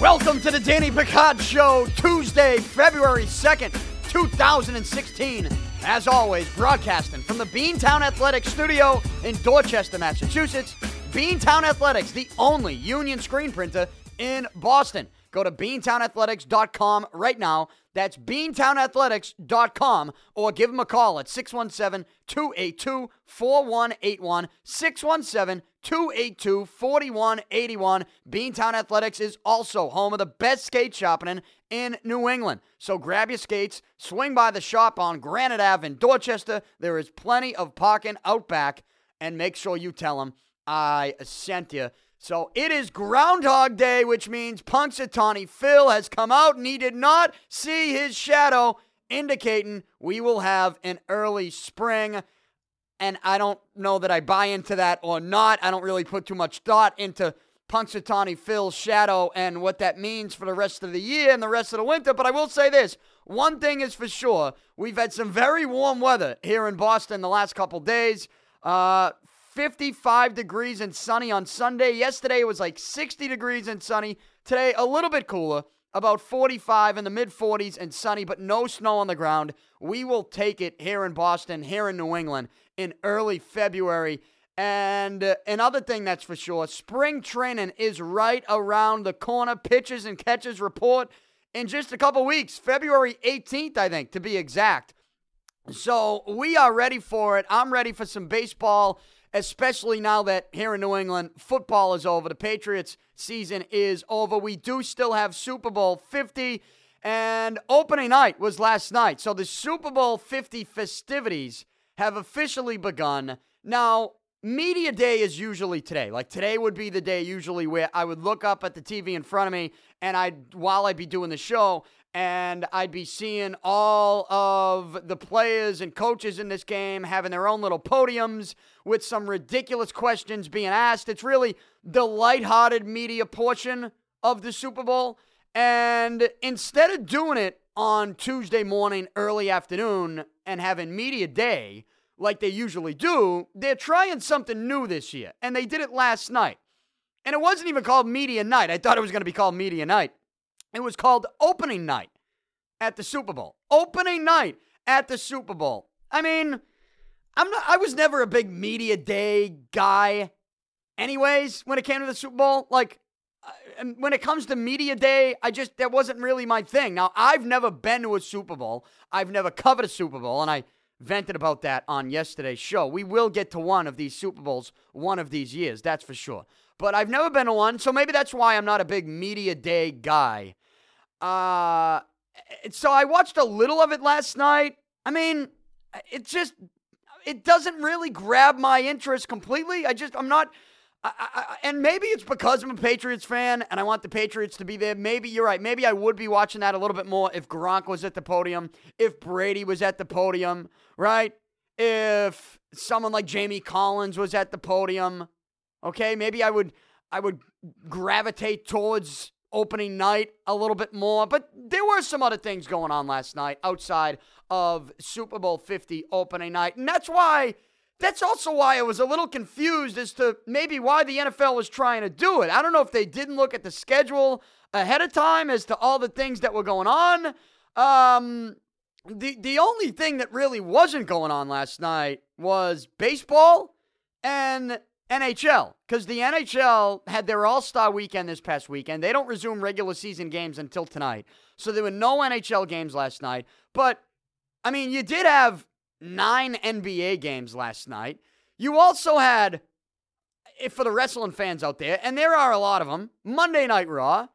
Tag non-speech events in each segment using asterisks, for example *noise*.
Welcome to the Danny Picard Show, Tuesday, February 2nd, 2016. As always, broadcasting from the Beantown Athletics Studio in Dorchester, Massachusetts. Beantown Athletics, the only union screen printer in Boston. Go to beantownathletics.com right now. That's beantownathletics.com or give them a call at 617 282 4181. 617 282 4181. Beantown Athletics is also home of the best skate shopping in New England. So grab your skates, swing by the shop on Granite Ave in Dorchester. There is plenty of parking out back, and make sure you tell them I sent you. So it is Groundhog Day, which means Punxsutawney Phil has come out and he did not see his shadow, indicating we will have an early spring. And I don't know that I buy into that or not. I don't really put too much thought into Punxsutawney Phil's shadow and what that means for the rest of the year and the rest of the winter. But I will say this one thing is for sure we've had some very warm weather here in Boston the last couple days. Uh, 55 degrees and sunny on Sunday. Yesterday it was like 60 degrees and sunny. Today a little bit cooler, about 45 in the mid 40s and sunny, but no snow on the ground. We will take it here in Boston, here in New England in early February. And uh, another thing that's for sure, spring training is right around the corner. Pitches and catches report in just a couple weeks, February 18th, I think, to be exact. So we are ready for it. I'm ready for some baseball especially now that here in New England, football is over. The Patriots season is over. We do still have Super Bowl 50, and opening night was last night. So the Super Bowl 50 festivities have officially begun. Now, media day is usually today. Like today would be the day usually where I would look up at the TV in front of me and I'd while I'd be doing the show and I'd be seeing all of the players and coaches in this game having their own little podiums with some ridiculous questions being asked. It's really the lighthearted media portion of the Super Bowl. And instead of doing it on Tuesday morning, early afternoon, and having media day like they usually do, they're trying something new this year. And they did it last night. And it wasn't even called Media Night. I thought it was going to be called Media Night. It was called opening night at the Super Bowl. Opening night at the Super Bowl. I mean, I'm not I was never a big media day guy anyways when it came to the Super Bowl. Like uh, when it comes to media day, I just that wasn't really my thing. Now, I've never been to a Super Bowl. I've never covered a Super Bowl and I vented about that on yesterday's show. We will get to one of these Super Bowls one of these years, that's for sure. But I've never been to one, so maybe that's why I'm not a big media day guy. Uh, so I watched a little of it last night. I mean, it just it doesn't really grab my interest completely. I just I'm not. I, I, and maybe it's because I'm a Patriots fan and I want the Patriots to be there. Maybe you're right. Maybe I would be watching that a little bit more if Gronk was at the podium, if Brady was at the podium, right? If someone like Jamie Collins was at the podium, okay, maybe I would I would gravitate towards opening night a little bit more. But there were some other things going on last night outside of Super Bowl 50 opening night. And that's why, that's also why I was a little confused as to maybe why the NFL was trying to do it. I don't know if they didn't look at the schedule ahead of time as to all the things that were going on. Um, the, the only thing that really wasn't going on last night was baseball and NHL, because the NHL had their All Star weekend this past weekend. They don't resume regular season games until tonight. So there were no NHL games last night. But, I mean, you did have nine NBA games last night. You also had, eh, for the wrestling fans out there, and there are a lot of them, Monday Night Raw.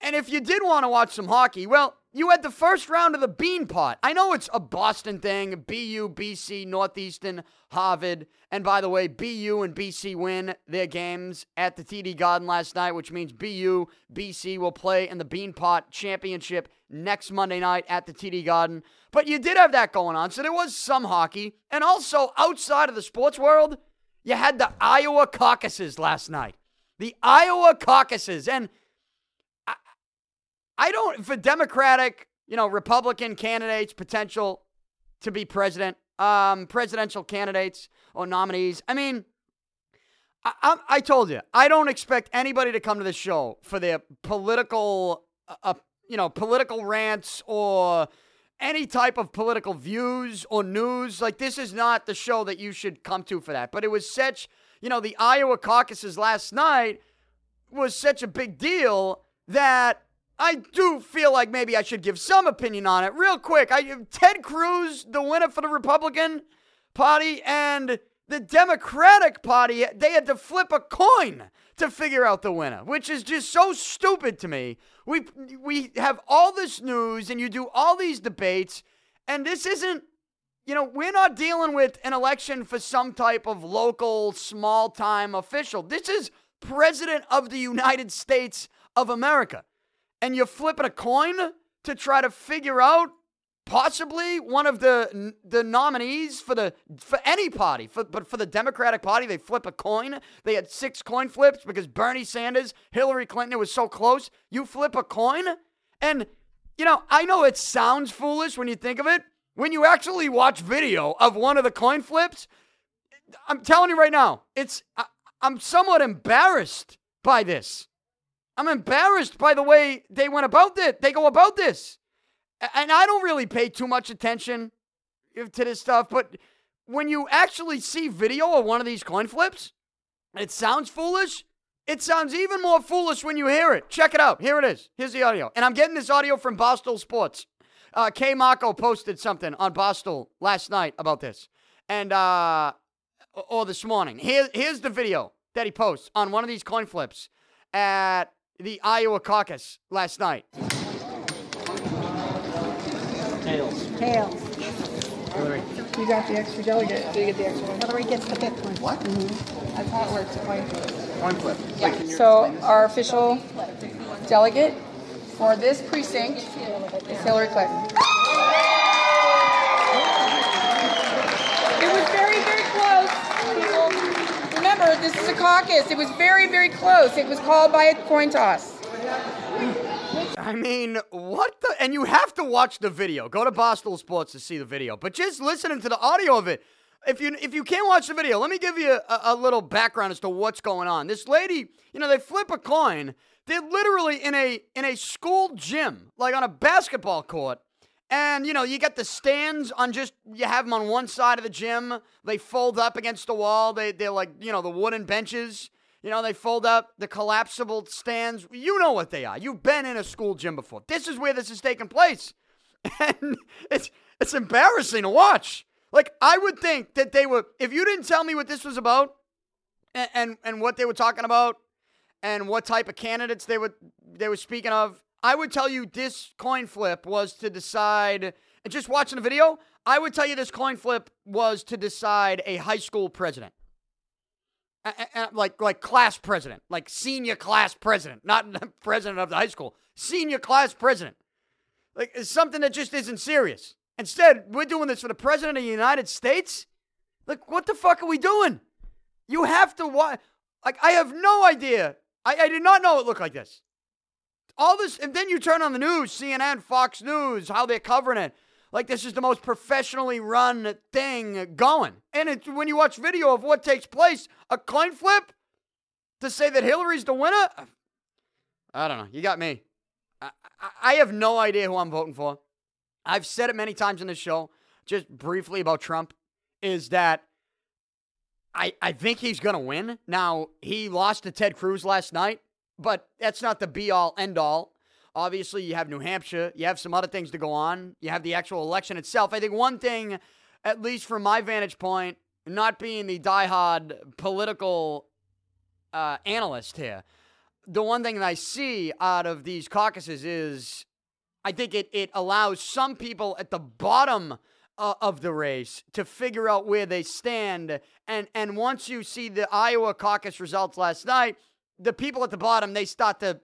And if you did want to watch some hockey, well, you had the first round of the Beanpot. I know it's a Boston thing, BU, BC, Northeastern, Harvard. And by the way, BU and BC win their games at the TD Garden last night, which means BU, BC will play in the Beanpot Championship next Monday night at the TD Garden. But you did have that going on, so there was some hockey. And also, outside of the sports world, you had the Iowa caucuses last night. The Iowa caucuses. And I don't, for Democratic, you know, Republican candidates, potential to be president, um, presidential candidates or nominees. I mean, I, I, I, told you, I don't expect anybody to come to the show for their political, uh, uh, you know, political rants or any type of political views or news. Like, this is not the show that you should come to for that. But it was such, you know, the Iowa caucuses last night was such a big deal that I do feel like maybe I should give some opinion on it. Real quick, I Ted Cruz, the winner for the Republican Party, and the Democratic Party, they had to flip a coin to figure out the winner, which is just so stupid to me. We we have all this news and you do all these debates, and this isn't you know, we're not dealing with an election for some type of local small time official. This is President of the United States of America. And you're flipping a coin to try to figure out possibly one of the the nominees for the for any party for, but for the democratic party they flip a coin. They had six coin flips because bernie sanders hillary clinton it was so close. You flip a coin and you know i know it sounds foolish when you think of it. When you actually watch video of one of the coin flips i'm telling you right now it's I, i'm somewhat embarrassed by this i'm embarrassed by the way they went about it they go about this and I don't really pay too much attention to this stuff, but when you actually see video of one of these coin flips, it sounds foolish. It sounds even more foolish when you hear it. Check it out. Here it is. Here's the audio. And I'm getting this audio from Barstool Sports. Uh, KMarko posted something on Barstool last night about this. And, uh, or this morning. Here, here's the video that he posts on one of these coin flips at the Iowa caucus last night. Tails. Tails. Hillary. You got the extra delegate. Do you get the extra one? Hillary gets the fifth one. What? Mm-hmm. That's how it works. A coin flip. Coin flip. Yeah. So our official delegate for this precinct is Hillary Clinton. It was very, very close. This is a caucus. It was very, very close. It was called by a coin toss. I mean, what the? And you have to watch the video. Go to Barstool Sports to see the video. But just listening to the audio of it, if you if you can't watch the video, let me give you a, a little background as to what's going on. This lady, you know, they flip a coin. They're literally in a in a school gym, like on a basketball court. And you know, you got the stands on just you have them on one side of the gym. They fold up against the wall. They they're like you know the wooden benches. You know, they fold up the collapsible stands. You know what they are. You've been in a school gym before. This is where this is taking place. *laughs* And it's it's embarrassing to watch. Like I would think that they were if you didn't tell me what this was about and and, and what they were talking about and what type of candidates they were they were speaking of, I would tell you this coin flip was to decide and just watching the video, I would tell you this coin flip was to decide a high school president like like class president, like senior class president, not *laughs* president of the high school, senior class president. Like it's something that just isn't serious. Instead, we're doing this for the president of the United States. Like, what the fuck are we doing? You have to watch. Like, I have no idea. I, I did not know it looked like this. All this, and then you turn on the news, CNN, Fox News, how they're covering it like this is the most professionally run thing going. And it's when you watch video of what takes place, a coin flip to say that Hillary's the winner. I don't know. You got me. I, I have no idea who I'm voting for. I've said it many times in this show, just briefly about Trump, is that I, I think he's going to win. Now, he lost to Ted Cruz last night, but that's not the be all end all. Obviously, you have New Hampshire. You have some other things to go on. You have the actual election itself. I think one thing, at least from my vantage point, not being the diehard political uh, analyst here, the one thing that I see out of these caucuses is I think it, it allows some people at the bottom uh, of the race to figure out where they stand. And, and once you see the Iowa caucus results last night, the people at the bottom, they start to,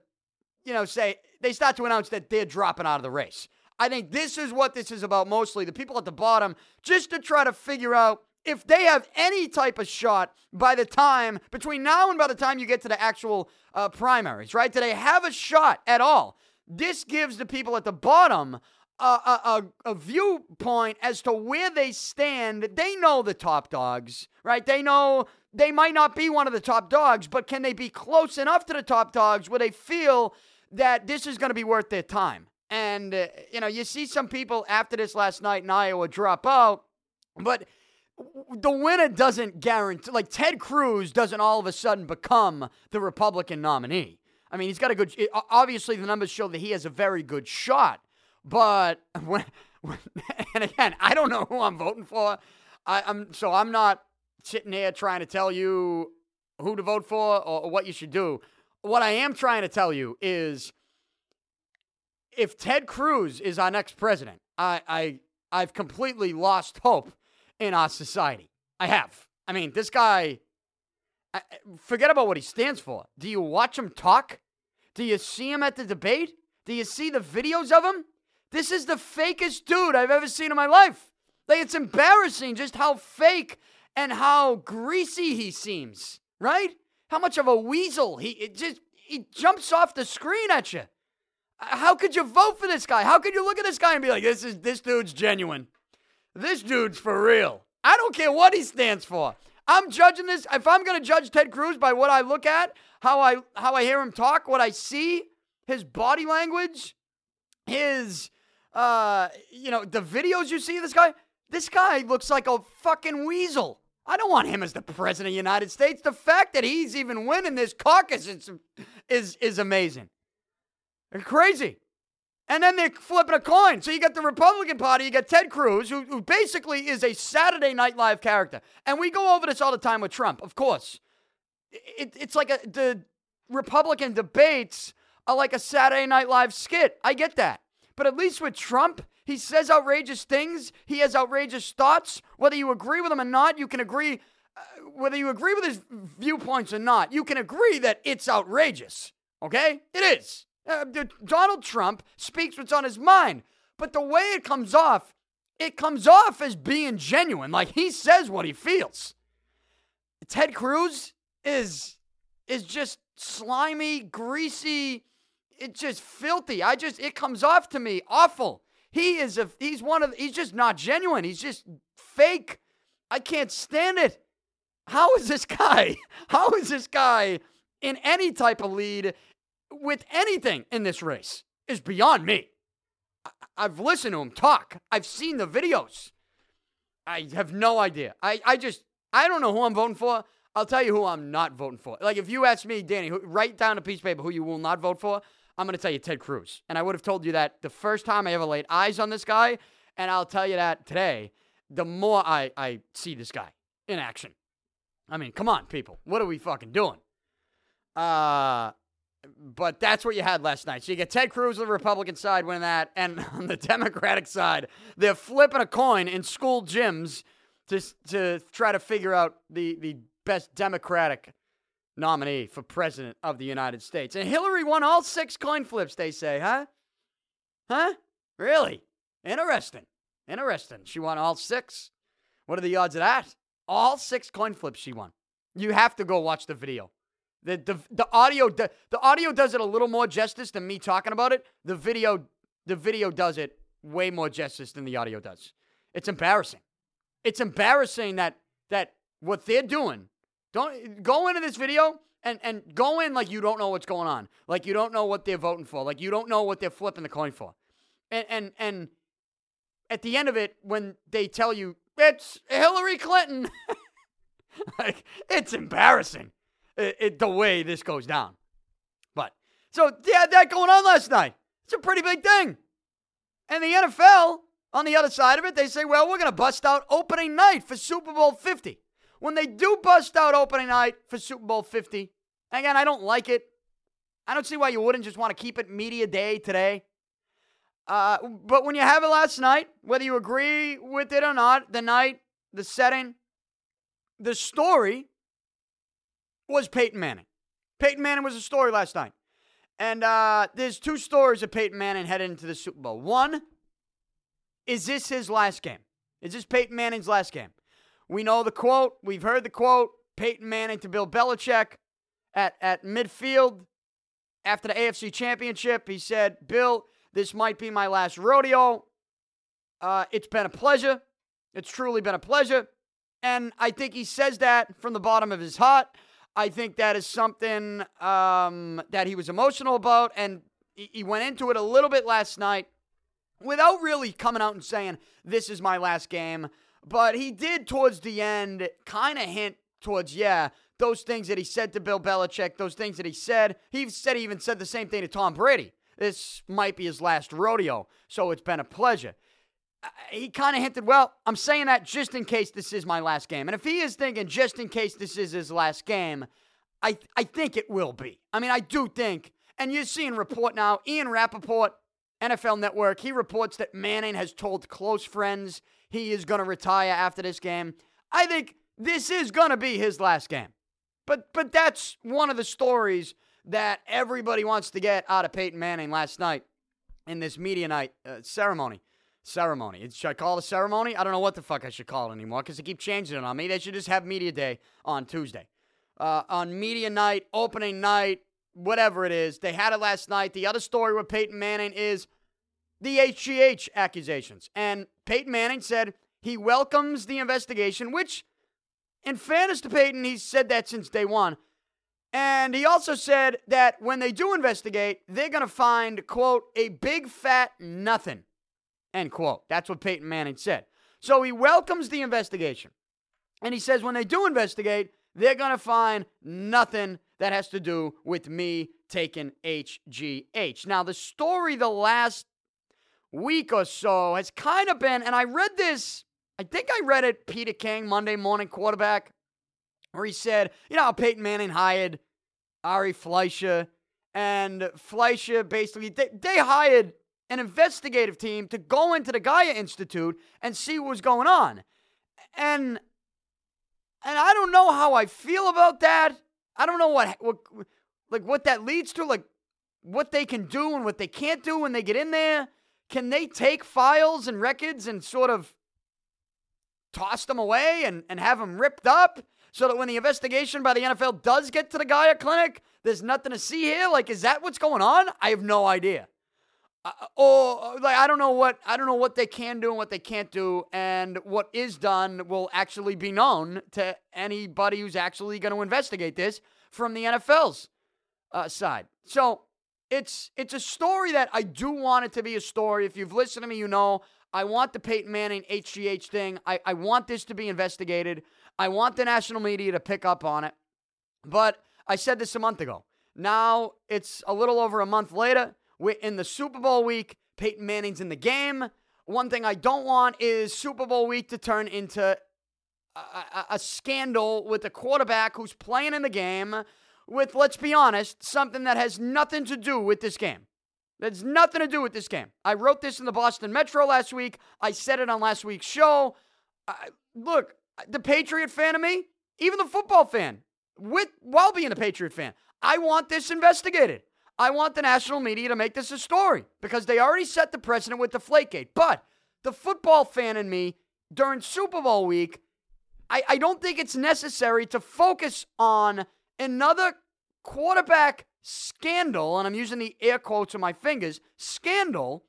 you know, say, they start to announce that they're dropping out of the race. I think this is what this is about mostly. The people at the bottom, just to try to figure out if they have any type of shot by the time, between now and by the time you get to the actual uh, primaries, right? Do they have a shot at all? This gives the people at the bottom a, a, a, viewpoint as to where they stand. They know the top dogs, right? They know they might not be one of the top dogs, but can they be close enough to the top dogs where they feel that this is going to be worth their time? And, uh, you know, you see some people after this last night in Iowa drop out, but the winner doesn't guarantee, like Ted Cruz doesn't all of a sudden become the Republican nominee. I mean, he's got a good, obviously, the numbers show that he has a very good shot. But *laughs* when, *laughs* and again, I don't know who I'm voting for. I, am so I'm not sitting here trying to tell you who to vote for or, what you should do. What I am trying to tell you is if Ted Cruz is our next president, I, I I've completely lost hope in our society. I have. I mean, this guy. I, forget about what he stands for. Do you watch him talk? Do you see him at the debate? Do you see the videos of him? This is the fakest dude I've ever seen in my life. Like, it's embarrassing just how fake and how greasy he seems, right? How much of a weasel he just he jumps off the screen at you. How could you vote for this guy? How could you look at this guy and be like, this is this dude's genuine? This dude's for real. I don't care what he stands for. I'm judging this. If I'm to judge Ted Cruz by what I look at, how I how I hear him talk, what I see, his body language, his uh, you know, the videos you see of this guy, this guy looks like a fucking weasel. I don't want him as the president of the United States. The fact that he's even winning this caucus is is, is amazing. They're crazy. And then they're flipping a coin. So you got the Republican Party, you got Ted Cruz, who, who basically is a Saturday Night Live character. And we go over this all the time with Trump, of course. It, it's like a, the Republican debates are like a Saturday Night Live skit. I get that. But at least with Trump, he says outrageous things. He has outrageous thoughts. Whether you agree with him or not, you can agree. Uh, whether you agree with his viewpoints or not, you can agree that it's outrageous. Okay? It is. Uh, Donald Trump speaks what's on his mind. But the way it comes off, it comes off as being genuine. Like he says what he feels. Ted Cruz is is just slimy, greasy, it's just filthy. I just it comes off to me awful. He is a he's one of he's just not genuine. He's just fake. I can't stand it. How is this guy? *laughs* How is this guy in any type of lead with anything in this race? Is beyond me. I've listened to him talk. I've seen the videos. I have no idea. I, I just I don't know who I'm voting for. I'll tell you who I'm not voting for. Like if you ask me, Danny, who, write down a piece of paper who you will not vote for. I'm going to tell you Ted Cruz. And I would have told you that the first time I ever laid eyes on this guy. And I'll tell you that today, the more I, I see this guy in action. I mean, come on, people. What are we fucking doing? Uh, but that's what you had last night. So you get Ted Cruz on the Republican side winning that, and *laughs* on the Democratic side, they're flipping a coin in school gyms to to try to figure out the the best Democratic nominee for president of the United States. And Hillary won all six coin flips, they say, huh? Huh? Really? Interesting. Interesting. She won all six. What are the odds of that? All six coin flips she won. You have to go watch the video. The, the, the audio the, audio does it a little more justice than me talking about it. The video the video does it way more justice than the audio does. It's embarrassing. It's embarrassing that that what they're doing don't go into this video and and go in like you don't know what's going on, like you don't know what they're voting for, like you don't know what they're flipping the coin for, and and and at the end of it, when they tell you it's Hillary Clinton, *laughs* like it's embarrassing, it, it, the way this goes down. But so they had that going on last night. It's a pretty big thing, and the NFL on the other side of it, they say, well, we're going to bust out opening night for Super Bowl 50 when they do bust out opening night for Super Bowl 50, again, I don't like it. I don't see why you wouldn't just want to keep it media day today. Uh, but when you have it last night, whether you agree with it or not, the night, the setting, the story was Peyton Manning. Peyton Manning was a story last night. And uh, there's two stories of Peyton Manning heading into the Super Bowl. One, is this his last game? Is this Peyton Manning's last game? We know the quote. We've heard the quote. Peyton Manning to Bill Belichick at, at midfield after the AFC championship. He said, Bill, This might be my last rodeo. Uh, it's been a pleasure. It's truly been a pleasure. And I think he says that from the bottom of his heart. I think that is something um, that he was emotional about. And he went into it a little bit last night without really coming out and saying, This is my last game. But he did, towards the end, kind of hint towards, yeah, those things that he said to Bill Belichick, those things that he said. He said he even said the same thing to Tom Brady. This might be his last rodeo, so it's been a pleasure. Uh, he kind of hinted, well, I'm saying that just in case this is my last game. And if he is thinking just in case this is his last game, I, I think it will be. I mean, I do think, and you're seeing report now, Ian Rapoport, NFL Network, he reports that Manning has told close friends he is going to retire after this game. I think this is going to be his last game. But but that's one of the stories that everybody wants to get out of Peyton Manning last night in this media night uh, ceremony. Ceremony. Should I call it a ceremony? I don't know what the fuck I should call it anymore because they keep changing it on me. They should just have media day on Tuesday. Uh, on media night, opening night, whatever it is. They had it last night. The other story with Peyton Manning is the HGH accusations. And Peyton Manning said he welcomes the investigation, which, in fairness to Peyton, he's said that since day one. And he also said that when they do investigate, they're going to find, quote, a big fat nothing, end quote. That's what Peyton Manning said. So he welcomes the investigation. And he says when they do investigate, they're going to find nothing that has to do with me taking HGH. Now, the story the last week or so has kind of been, and I read this, I think I read it, Peter King, Monday morning quarterback, where he said, you know Peyton Manning hired Ari Fleischer, and Fleischer basically they, they hired an investigative team to go into the Guyer Institute and see what was going on. And and I don't know how I feel about that. I don't know what what like what that leads to, like what they can do and what they can't do when they get in there. Can they take files and records and sort of toss them away and, and have them ripped up? so that when the investigation by the NFL does get to the Guyer Clinic, there's nothing to see here? Like, is that what's going on? I have no idea. Uh, or like I don't know what I don't know what they can do and what they can't do, and what is done will actually be known to anybody who's actually going to investigate this from the NFL's uh, side. So it's it's a story that I do want it to be a story. If you've listened to me, you know I want the Peyton Manning HGH thing. I, I want this to be investigated. I want the national media to pick up on it. But I said this a month ago. Now it's a little over a month later. We're in the Super Bowl week. Peyton Manning's in the game. One thing I don't want is Super Bowl week to turn into a, a, a scandal with a quarterback who's playing in the game with, let's be honest, something that has nothing to do with this game. That's nothing to do with this game. I wrote this in the Boston Metro last week. I said it on last week's show. look, the Patriot fan of me, even the football fan, with while being a Patriot fan, I want this investigated. I want the national media to make this a story because they already set the precedent with the Deflategate. But the football fan in me during Super Bowl week, I, I don't think it's necessary to focus on another quarterback scandal, and I'm using the air quotes on my fingers, scandal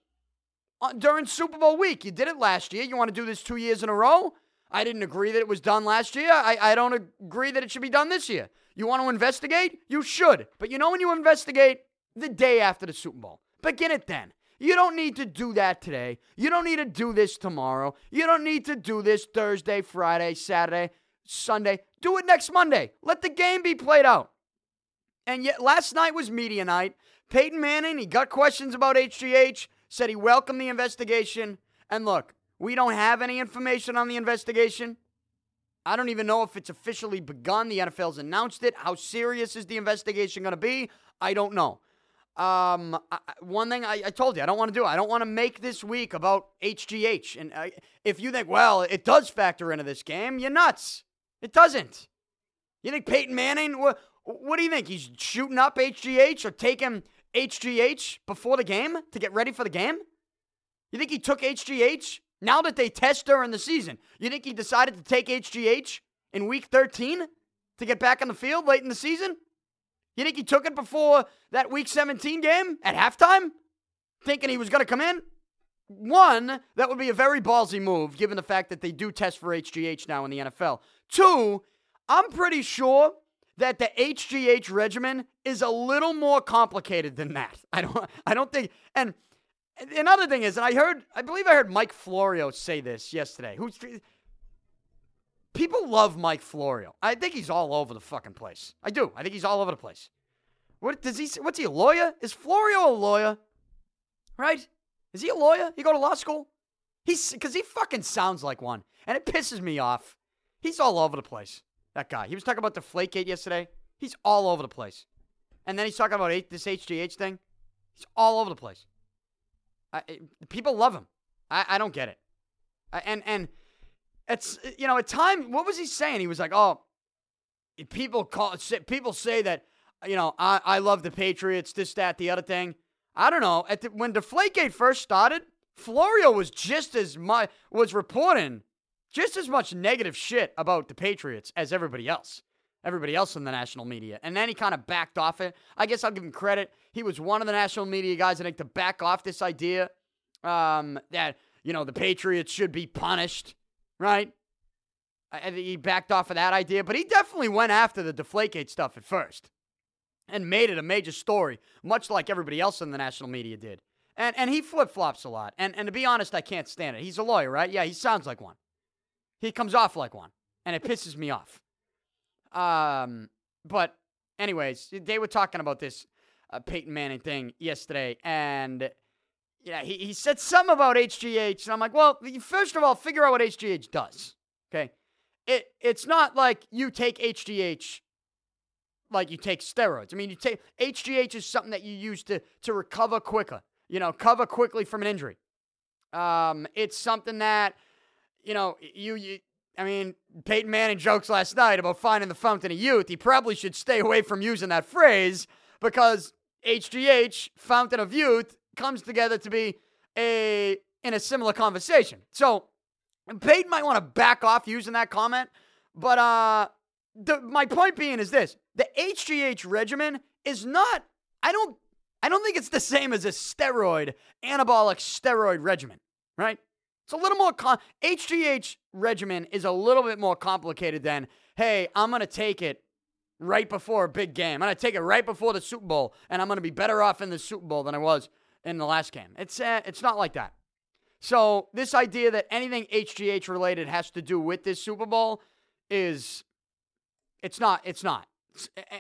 uh, during Super Bowl week. You did it last year. You want to do this two years in a row? I didn't agree that it was done last year. I, I don't agree that it should be done this year. You want to investigate? You should. But you know when you investigate? The day after the Super Bowl. Begin it then. You don't need to do that today. You don't need to do this tomorrow. You don't need to do this Thursday, Friday, Saturday, Sunday. Do it next Monday. Let the game be played out. And yet, last night was media night. Peyton Manning, he got questions about HGH, said he welcomed the investigation. And look, we don't have any information on the investigation. I don't even know if it's officially begun. The NFL's announced it. How serious is the investigation going to be? I don't know. Um, I, one thing I, I, told you, I don't want to do. I don't want to make this week about HGH. And I, if you think, well, it does factor into this game, you're nuts. It doesn't. You think Peyton Manning? What, what do you think? He's shooting up HGH or taking HGH before the game to get ready for the game? You think he took HGH now that they test during the season, you think he decided to take HGH in week 13 to get back on the field late in the season? You think he took it before that week 17 game at halftime? thinking he was going to come in. One, that would be a very ballsy move given the fact that they do test for HGH now in the NFL. Two, I'm pretty sure that the HGH regimen is a little more complicated than that. *laughs* I don't I don't think and another thing is, and I heard I believe I heard Mike Florio say this yesterday. Who's people love Mike Florio. I think he's all over the fucking place. I do. I think he's all over the place. What does he what's he a lawyer? Is Florio a lawyer? Right? Is he a lawyer? He go to law school? He's because he fucking sounds like one. And it pisses me off. He's all over the place. That guy. He was talking about the Deflategate yesterday. He's all over the place. And then he's talking about this HGH thing. He's all over the place. I, people love him. I, I don't get it. I, and and it's you know at time what was he saying? He was like, oh, people call people say that you know I I love the Patriots. This that the other thing. I don't know. At the, when Deflategate first started, Florio was just as much was reporting just as much negative shit about the Patriots as everybody else. Everybody else in the national media. And then he kind of backed off it. I guess I'll give him credit. He was one of the national media guys, I think, to back off this idea um, that, you know, the Patriots should be punished, right? I he backed off of that idea, but he definitely went after the Deflategate stuff at first and made it a major story, much like everybody else in the national media did. And and he flip flops a lot. And and to be honest, I can't stand it. He's a lawyer, right? Yeah, he sounds like one. He comes off like one, and it pisses me off. Um, but anyways, they were talking about this uh, Peyton Manning thing yesterday, and yeah, he, he said some about HGH, and I'm like, well, first of all, figure out what HGH does. Okay, it it's not like you take HGH like you take steroids. I mean, you take HGH is something that you use to to recover quicker. You know, cover quickly from an injury. Um, it's something that you know, you, you I mean, Peyton Manning jokes last night about finding the fountain of youth. He probably should stay away from using that phrase because HGH, fountain of youth, comes together to be a in a similar conversation. So Peyton might want to back off using that comment, but uh, the, my point being is this: the HGH regimen is not. I don't. I don't think it's the same as a steroid anabolic steroid regimen, right? It's a little more con- HGH regimen is a little bit more complicated than, hey, I'm to take it right before a big game. I'm to take it right before the Super Bowl and I'm to be better off in the Super Bowl than I was in the last game. It's uh, it's not like that. So, this idea that anything HGH related has to do with this Super Bowl is it's not it's not.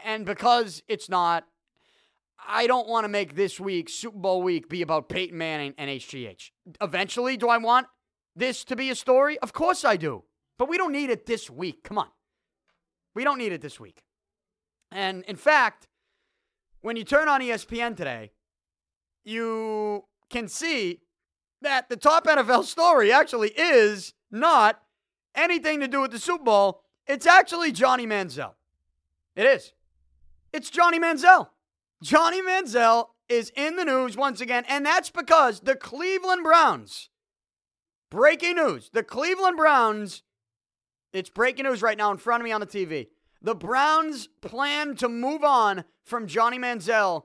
And because it's not I don't want to make this week, Super Bowl week, be about Peyton Manning and HGH. Eventually, do I want this to be a story? Of course I do. But we don't need it this week. Come on. We don't need it this week. And in fact, when you turn on ESPN today, you can see that the top NFL story actually is not anything to do with the Super Bowl. It's actually Johnny Manziel. It is. It's Johnny Manziel. Johnny Manziel is in the news once again, and that's because the Cleveland Browns Breaking news. The Cleveland Browns, it's breaking news right now in front of me on the TV. The Browns plan to move on from Johnny Manziel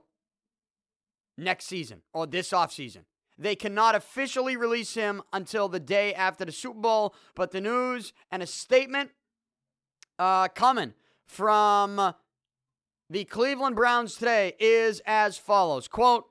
next season or this offseason. They cannot officially release him until the day after the Super Bowl, but the news and a statement uh, coming from the Cleveland Browns today is as follows quote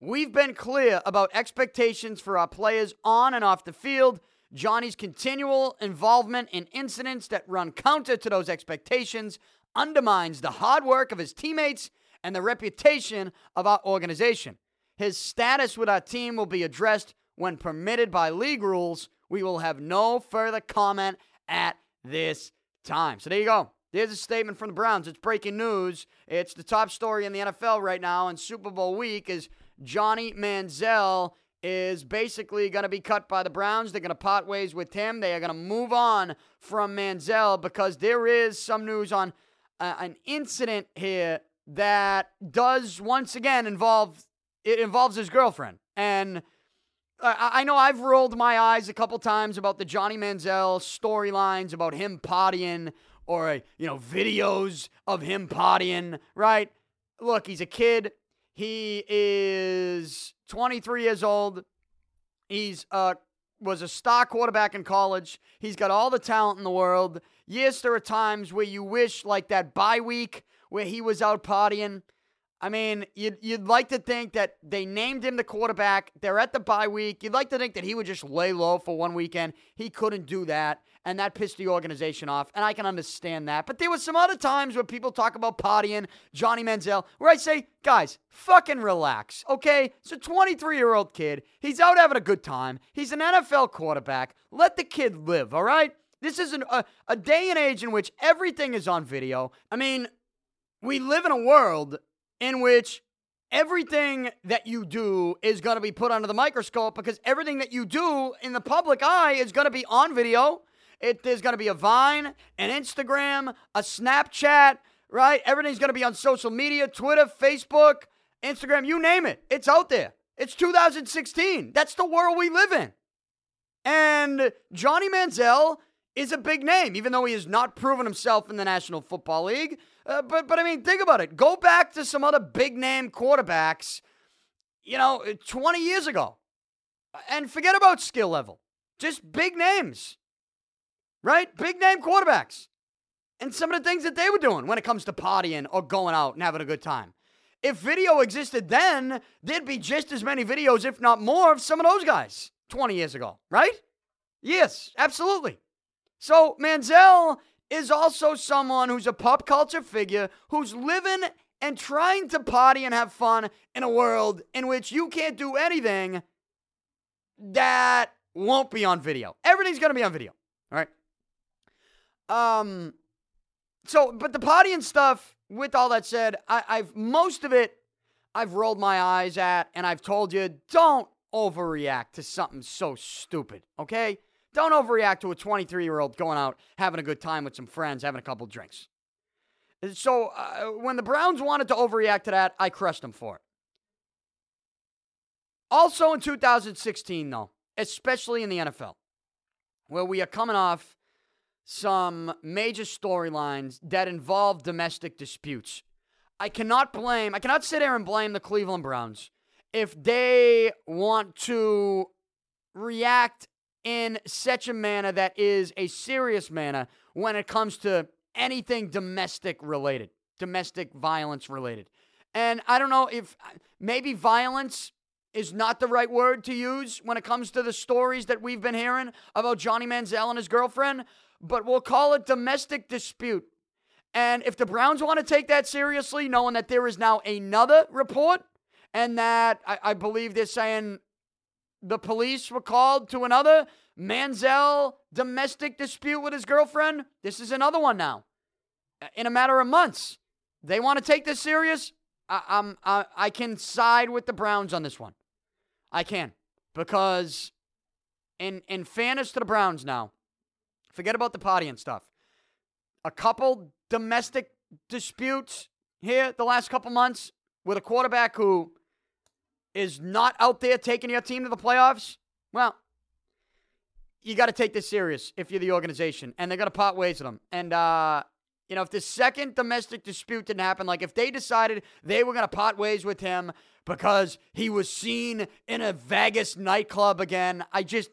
We've been clear about expectations for our players on and off the field. Johnny's continual involvement in incidents that run counter to those expectations undermines the hard work of his teammates and the reputation of our organization. His status with our team will be addressed when permitted by league rules. We will have no further comment at this time. So there you go. There's a statement from the Browns. It's breaking news. It's the top story in the NFL right now, and Super Bowl week is Johnny Manziel is basically going to be cut by the Browns. They're going to part ways with him. They are going to move on from Manziel because there is some news on uh, an incident here that does once again involve it involves his girlfriend. And I, I know I've rolled my eyes a couple times about the Johnny Manziel storylines about him partying or you know videos of him partying. Right? Look, he's a kid. He is 23 years old. He's uh was a star quarterback in college. He's got all the talent in the world. Yes, there are times where you wish, like that bye week where he was out partying. I mean, you'd, you'd like to think that they named him the quarterback. They're at the bye week. You'd like to think that he would just lay low for one weekend. He couldn't do that, and that pissed the organization off, and I can understand that. But there was some other times where people talk about partying, Johnny Manziel, where I say, guys, fucking relax, okay? It's a 23 year old kid. He's out having a good time. He's an NFL quarterback. Let the kid live, all right? This is an, a, a day and age in which everything is on video. I mean, we live in a world in which everything that you do is going to be put under the microscope because everything that you do in the public eye is going to be on video. It, there's going to be a Vine, an Instagram, a Snapchat, right? Everything's going to be on social media Twitter, Facebook, Instagram, you name it. It's out there. It's 2016. That's the world we live in. And Johnny Manziel is a big name, even though he has not proven himself in the National Football League. Uh, but but I mean, think about it. Go back to some other big name quarterbacks, you know, 20 years ago, and forget about skill level. Just big names, right? Big name quarterbacks, and some of the things that they were doing when it comes to partying or going out and having a good time. If video existed then, there'd be just as many videos, if not more, of some of those guys 20 years ago, right? Yes, absolutely. So Manziel is also someone who's a pop culture figure who's living and trying to party and have fun in a world in which you can't do anything that won't be on video. Everything's going to be on video. Um so but the partying stuff with all that said, I, I've most of it I've rolled my eyes at and I've told you don't overreact to something so stupid, okay? Don't overreact to a 23 year old going out, having a good time with some friends, having a couple drinks. So uh, when the Browns wanted to overreact to that, I crushed them for it. Also in 2016, though, especially in the NFL, where we are coming off some major storylines that involve domestic disputes. I cannot blame, I cannot sit here and blame the Cleveland Browns if they want to react in such a manner that is a serious manner when it comes to anything domestic related, domestic violence related. And I don't know if maybe violence is not the right word to use when it comes to the stories that we've been hearing about Johnny Manziel and his girlfriend, but we'll call it domestic dispute. And if the Browns want to take that seriously, knowing that there is now another report and that I, I believe they're saying the police were called to another Manziel domestic dispute with his girlfriend. This is another one now. In a matter of months, they want to take this serious. I, I'm, I, I can side with the Browns on this one. I can because, in in fairness to the Browns, now, forget about the party and stuff. A couple domestic disputes here the last couple months with a quarterback who is not out there taking your team to the playoffs, well, you got to take this serious if you're the organization, and they're going to part ways with them. And, uh, you know, if the second domestic dispute didn't happen, like if they decided they were going to part ways with him because he was seen in a Vegas nightclub again, I just,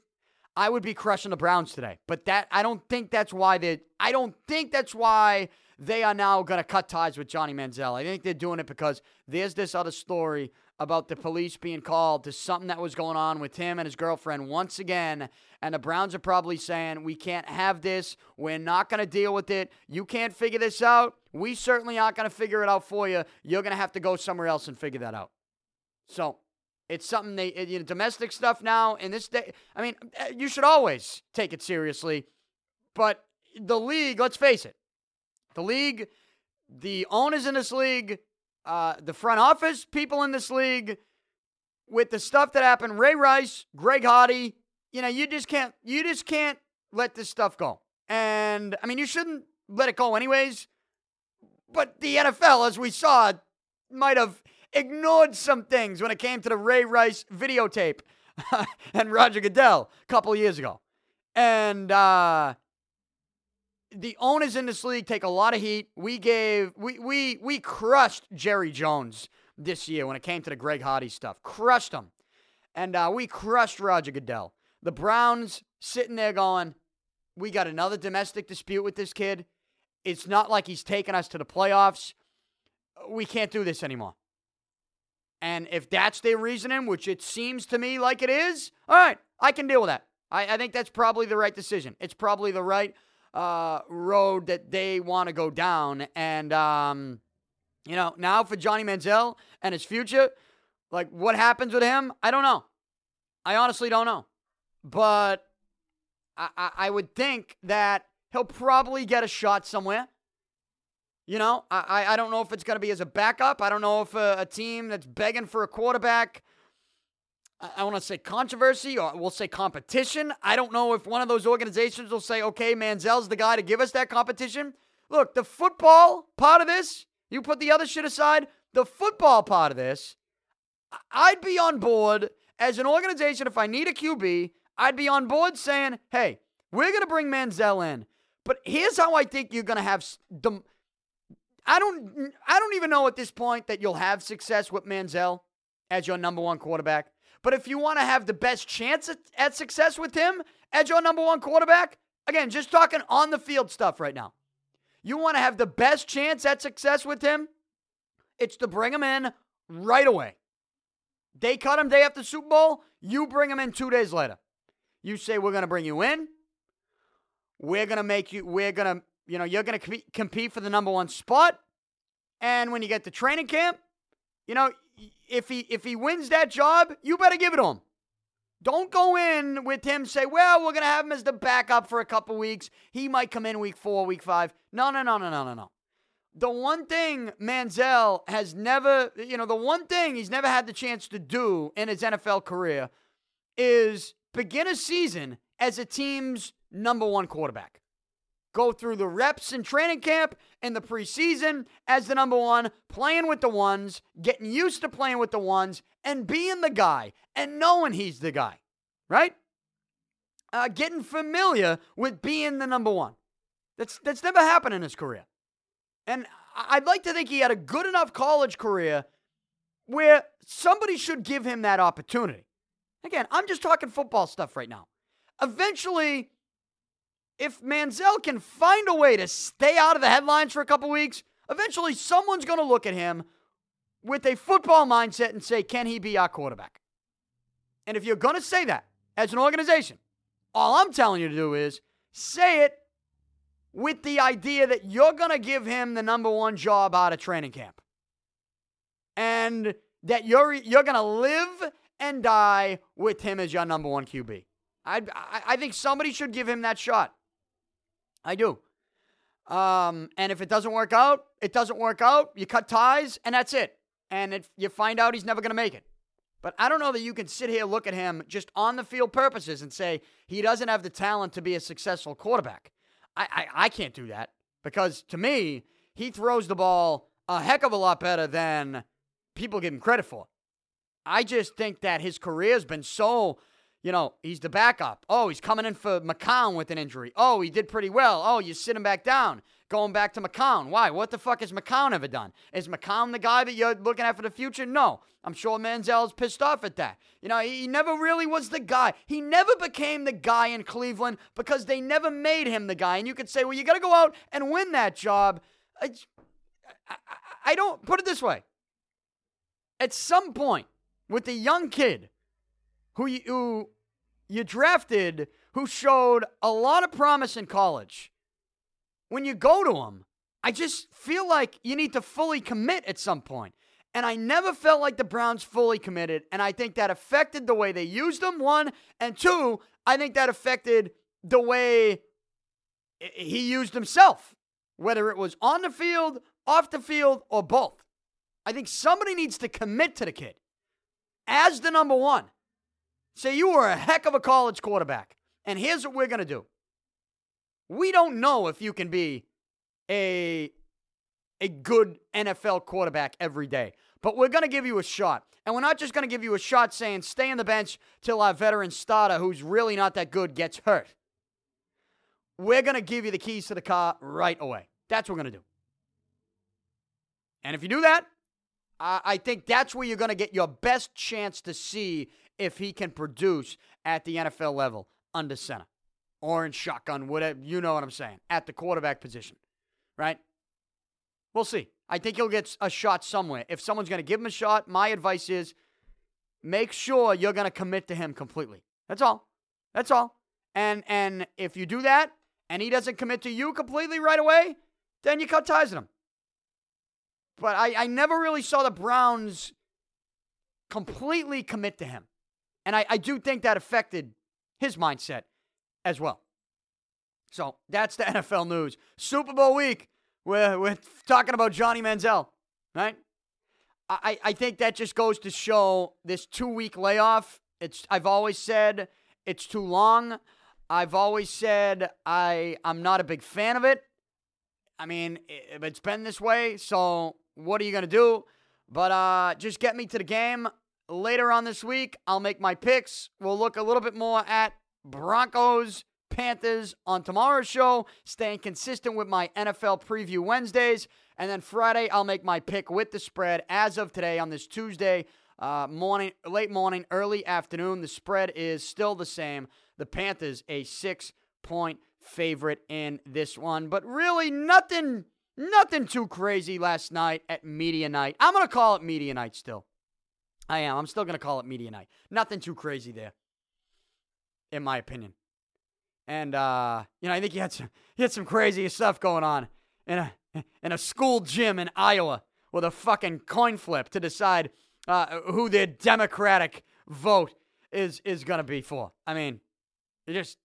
I would be crushing the Browns today. But that, I don't think that's why they, I don't think that's why they are now going to cut ties with Johnny Manziel. I think they're doing it because there's this other story about the police being called to something that was going on with him and his girlfriend once again. And the Browns are probably saying, We can't have this. We're not going to deal with it. You can't figure this out. We certainly aren't going to figure it out for you. You're going to have to go somewhere else and figure that out. So it's something they, you know, domestic stuff now in this day. I mean, eh, you should always take it seriously. But the league, let's face it, the league, the owners in this league, uh, the front office people in this league with the stuff that happened. Ray Rice, Greg Hardy, you know, you just can't you just can't let this stuff go. And I mean, you shouldn't let it go anyways. But the NFL, as we saw, might have ignored some things when it came to the Ray Rice videotape *laughs* and Roger Goodell a couple years ago. And uh, the owners in this league take a lot of heat. We gave we we we crushed Jerry Jones this year when it came to the Greg Hardy stuff. Crushed him. And uh, we crushed Roger Goodell. The Browns sitting there going, we got another domestic dispute with this kid. It's not like he's taking us to the playoffs. We can't do this anymore. And if that's their reasoning, which it seems to me like it is, all right, I can deal with that. I, I think that's probably the right decision. It's probably the right uh, road that they want to go down. And, um, you know, now for Johnny Manziel and his future, like what happens with him, I don't know. I honestly don't know. But I, I, I would think that he'll probably get a shot somewhere. You know, I, I don't know if it's going to be as a backup. I don't know if a, a team that's begging for a quarterback, I, I want to say controversy or we'll say competition. I don't know if one of those organizations will say, okay, Manziel's the guy to give us that competition. Look, the football part of this, you put the other shit aside, the football part of this, I'd be on board as an organization if I need a QB. I'd be on board saying, hey, we're going to bring Manziel in. But here's how I think you're going to have the I don't I don't even know at this point that you'll have success with Manziel as your number one quarterback. But if you want to have the best chance at, at success with him as your number one quarterback, again, just talking on the field stuff right now. You want to have the best chance at success with him, it's to bring him in right away. They cut him day after Super Bowl, you bring him in two days later. You say, We're going to bring you in. We're going to make you, we're going to you know, you're going to compete for the number one spot. And when you get to training camp, you know, if he if he wins that job, you better give it to him. Don't go in with him say, "Well, we're going to have him as the backup for a couple weeks. He might come in week 4, week 5." No, no, no, no, no, no, no. The one thing Manziel has never, you know, the one thing he's never had the chance to do in his NFL career is begin a season as a team's number one quarterback go through the reps in training camp and the preseason as the number one, playing with the ones, getting used to playing with the ones, and being the guy and knowing he's the guy, right? Uh, getting familiar with being the number one. That's that's never happened in his career, and I'd like to think he had a good enough college career where somebody should give him that opportunity. Again, I'm just talking football stuff right now. Eventually, if Manziel can find a way to stay out of the headlines for a couple weeks, eventually someone's going to look at him with a football mindset and say, can he be our quarterback? And if you're going to say that as an organization, all I'm telling you to do is say it with the idea that you're going to give him the number one job out of training camp. And that you're you're going to live and die with him as your number one QB. I, I think somebody should give him that shot. I do. Um, and if it doesn't work out, it doesn't work out. You cut ties, and that's it. And if you find out he's never going to make it. But I don't know that you can sit here, look at him just on the field purposes, and say he doesn't have the talent to be a successful quarterback. I, I, I can't do that because to me, he throws the ball a heck of a lot better than people give him credit for. I just think that his career has been so you know, he's the backup. Oh, he's coming in for McCown with an injury. Oh, he did pretty well. Oh, you sit him back down. Going back to McCown. Why? What the fuck has McCown ever done? Is McCown the guy that you're looking at for the future? No. I'm sure Manziel's pissed off at that. You know, he never really was the guy. He never became the guy in Cleveland because they never made him the guy. And you could say, well, you got to go out and win that job. I, I, I don't put it this way. At some point, with the young kid who you, who you drafted who showed a lot of promise in college. When you go to him, I just feel like you need to fully commit at some point. And I never felt like the Browns fully committed. And I think that affected the way they used him, one. And two, I think that affected the way he used himself, whether it was on the field, off the field, or both. I think somebody needs to commit to the kid as the number one. Say you were a heck of a college quarterback. And here's what we're going to do. We don't know if you can be a a good NFL quarterback every day, but we're going to give you a shot. And we're not just going to give you a shot saying stay on the bench till our veteran starter who's really not that good gets hurt. We're going to give you the keys to the car right away. That's what we're going to do. And if you do that, I, think that's where you're going to get your best chance to see if he can produce at the NFL level under center or in shotgun, whatever. You know what I'm saying? At the quarterback position, right? We'll see. I think he'll get a shot somewhere. If someone's going to give him a shot, my advice is make sure you're going to commit to him completely. That's all. That's all. And and if you do that and he doesn't commit to you completely right away, then you cut ties with him. But I, I never really saw the Browns completely commit to him. And I, I do think that affected his mindset as well. So that's the *laughs* NFL news. Super Bowl week. We're, we're talking about Johnny Manziel, right? I, I think that just goes to show this two week layoff. It's I've always said it's too long. I've always said I I'm not a big fan of it. I mean, it's been this way, so what are you gonna do? But uh, just get me to the game later on this week. I'll make my picks. We'll look a little bit more at Broncos Panthers on tomorrow's show, staying consistent with my NFL preview Wednesdays. And then Friday, I'll make my pick with the spread as of today on this Tuesday uh, morning, late morning, early afternoon. The spread is still the same. The Panthers, a six point favorite in this one. But really, nothing. Nothing too crazy last night at media night. I'm going to call it media night still. I am. I'm still going to call it media night. Nothing too crazy there, in my opinion. And uh, you know, I think he had some he had some crazy stuff going on in a in a school gym in Iowa with a fucking coin flip to decide uh, who their Democratic vote is is gonna be for. I mean, just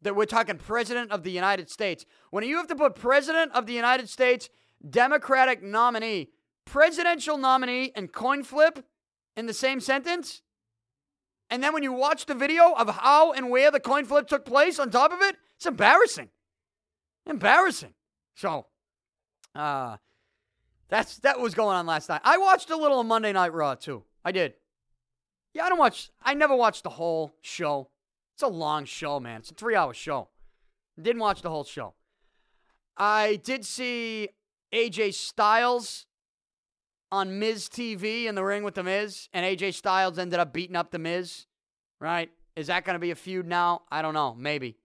that we're talking president of the United States. When you have to put president of the United States, Democratic nominee, presidential nominee, and coin flip in the same sentence, and then when you watch the video of how and where the coin flip took place on top of it, it's embarrassing. Embarrassing. So, uh, that's that was going on last night. I watched a little of Monday Night Raw too. I did. Yeah, I don't watch. I never watched the whole show. It's a long show, man. It's a three-hour show. Didn't watch the whole show. I did see AJ Styles on Miz TV in the ring with the Miz, and AJ Styles ended up beating up the Miz. Right? Is that going to be a feud now? I don't know. Maybe.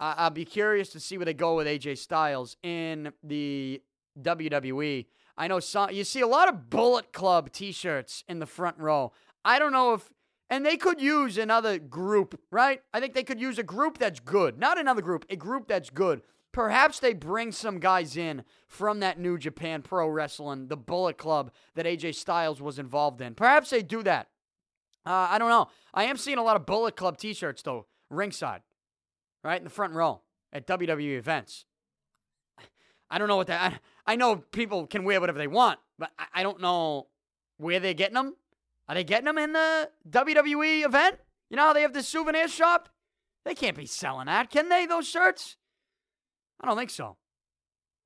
I'll be curious to see where they go with AJ Styles in the WWE. I know some, you see a lot of Bullet Club T-shirts in the front row. I don't know if, and they could use another group, right? I think they could use a group that's good, not another group, a group that's good. Perhaps they bring some guys in from that New Japan Pro Wrestling, the Bullet Club that AJ Styles was involved in. Perhaps they do that. Uh, I don't know. I am seeing a lot of Bullet Club T-shirts though, ringside, right in the front row at WWE events. I don't know what that. I, I know people can wear whatever they want, but I, I don't know where they're getting them. Are they getting them in the WWE event? You know how they have the souvenir shop? They can't be selling that, can they? Those shirts? I don't think so.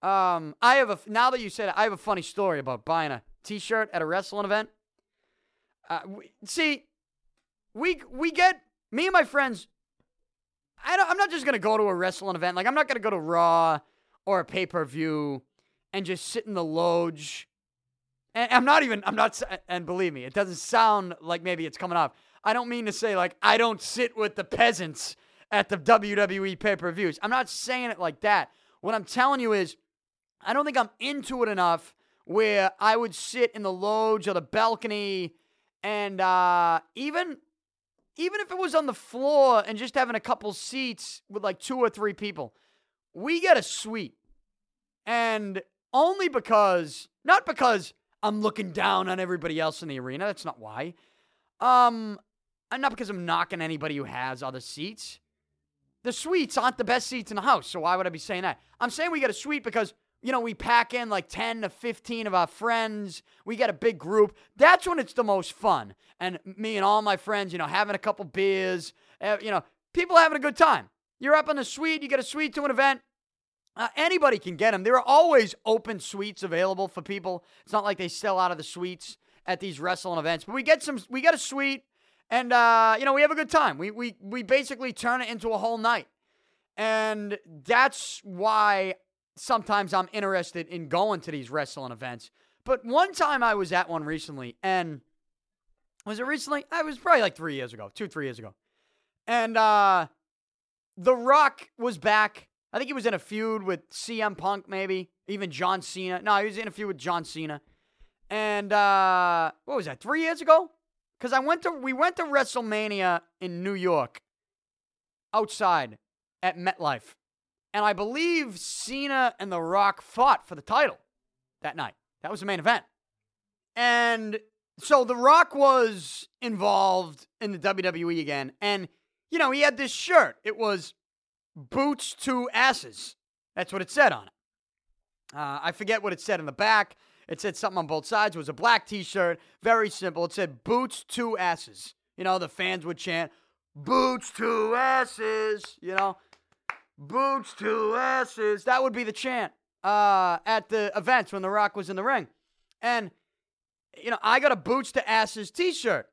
Um, I have a now that you said it, I have a funny story about buying a T-shirt at a wrestling event. Uh, we, see, we we get me and my friends. I I'm not just gonna go to a wrestling event. Like I'm not gonna go to Raw or a pay per view and just sit in the loge. And I'm not even. I'm not. And believe me, it doesn't sound like maybe it's coming off. I don't mean to say like I don't sit with the peasants at the WWE pay per views. I'm not saying it like that. What I'm telling you is, I don't think I'm into it enough where I would sit in the loge or the balcony and uh, even even if it was on the floor and just having a couple seats with like two or three people, we get a suite. And only because, not because I'm looking down on everybody else in the arena. That's not why. Um, and not because I'm knocking anybody who has other seats. The suites aren't the best seats in the house, so why would I be saying that? I'm saying we get a suite because, you know, we pack in like 10 to 15 of our friends. We get a big group. That's when it's the most fun. And me and all my friends, you know, having a couple beers, uh, you know, people having a good time. You're up in the suite, you get a suite to an event. Uh, anybody can get them. There are always open suites available for people. It's not like they sell out of the suites at these wrestling events. But we get some. We get a suite, and uh, you know we have a good time. We we we basically turn it into a whole night, and that's why sometimes I'm interested in going to these wrestling events But one time I was at one recently, and was it recently? I was probably like three years ago, two, three years ago. And uh The Rock was back. I think he was in a feud with CM Punk, maybe. Even John Cena. No, he was in a feud with John Cena. And uh what was that, three years ago? Because I went to we went to WrestleMania in New York outside at MetLife. And I believe Cena and The Rock fought for the title that night. That was the main event. And so The Rock was involved in the WWE again. And, you know, he had this shirt. It was boots to asses. That's what it said on it. Uh, I forget what it said in the back. It said something on both sides. It was a black t shirt. Very simple. It said boots to asses. You know, the fans would chant, boots to asses, you know, boots to asses. That would be the chant uh, at the events when The Rock was in the ring. And, you know, I got a boots to asses t shirt.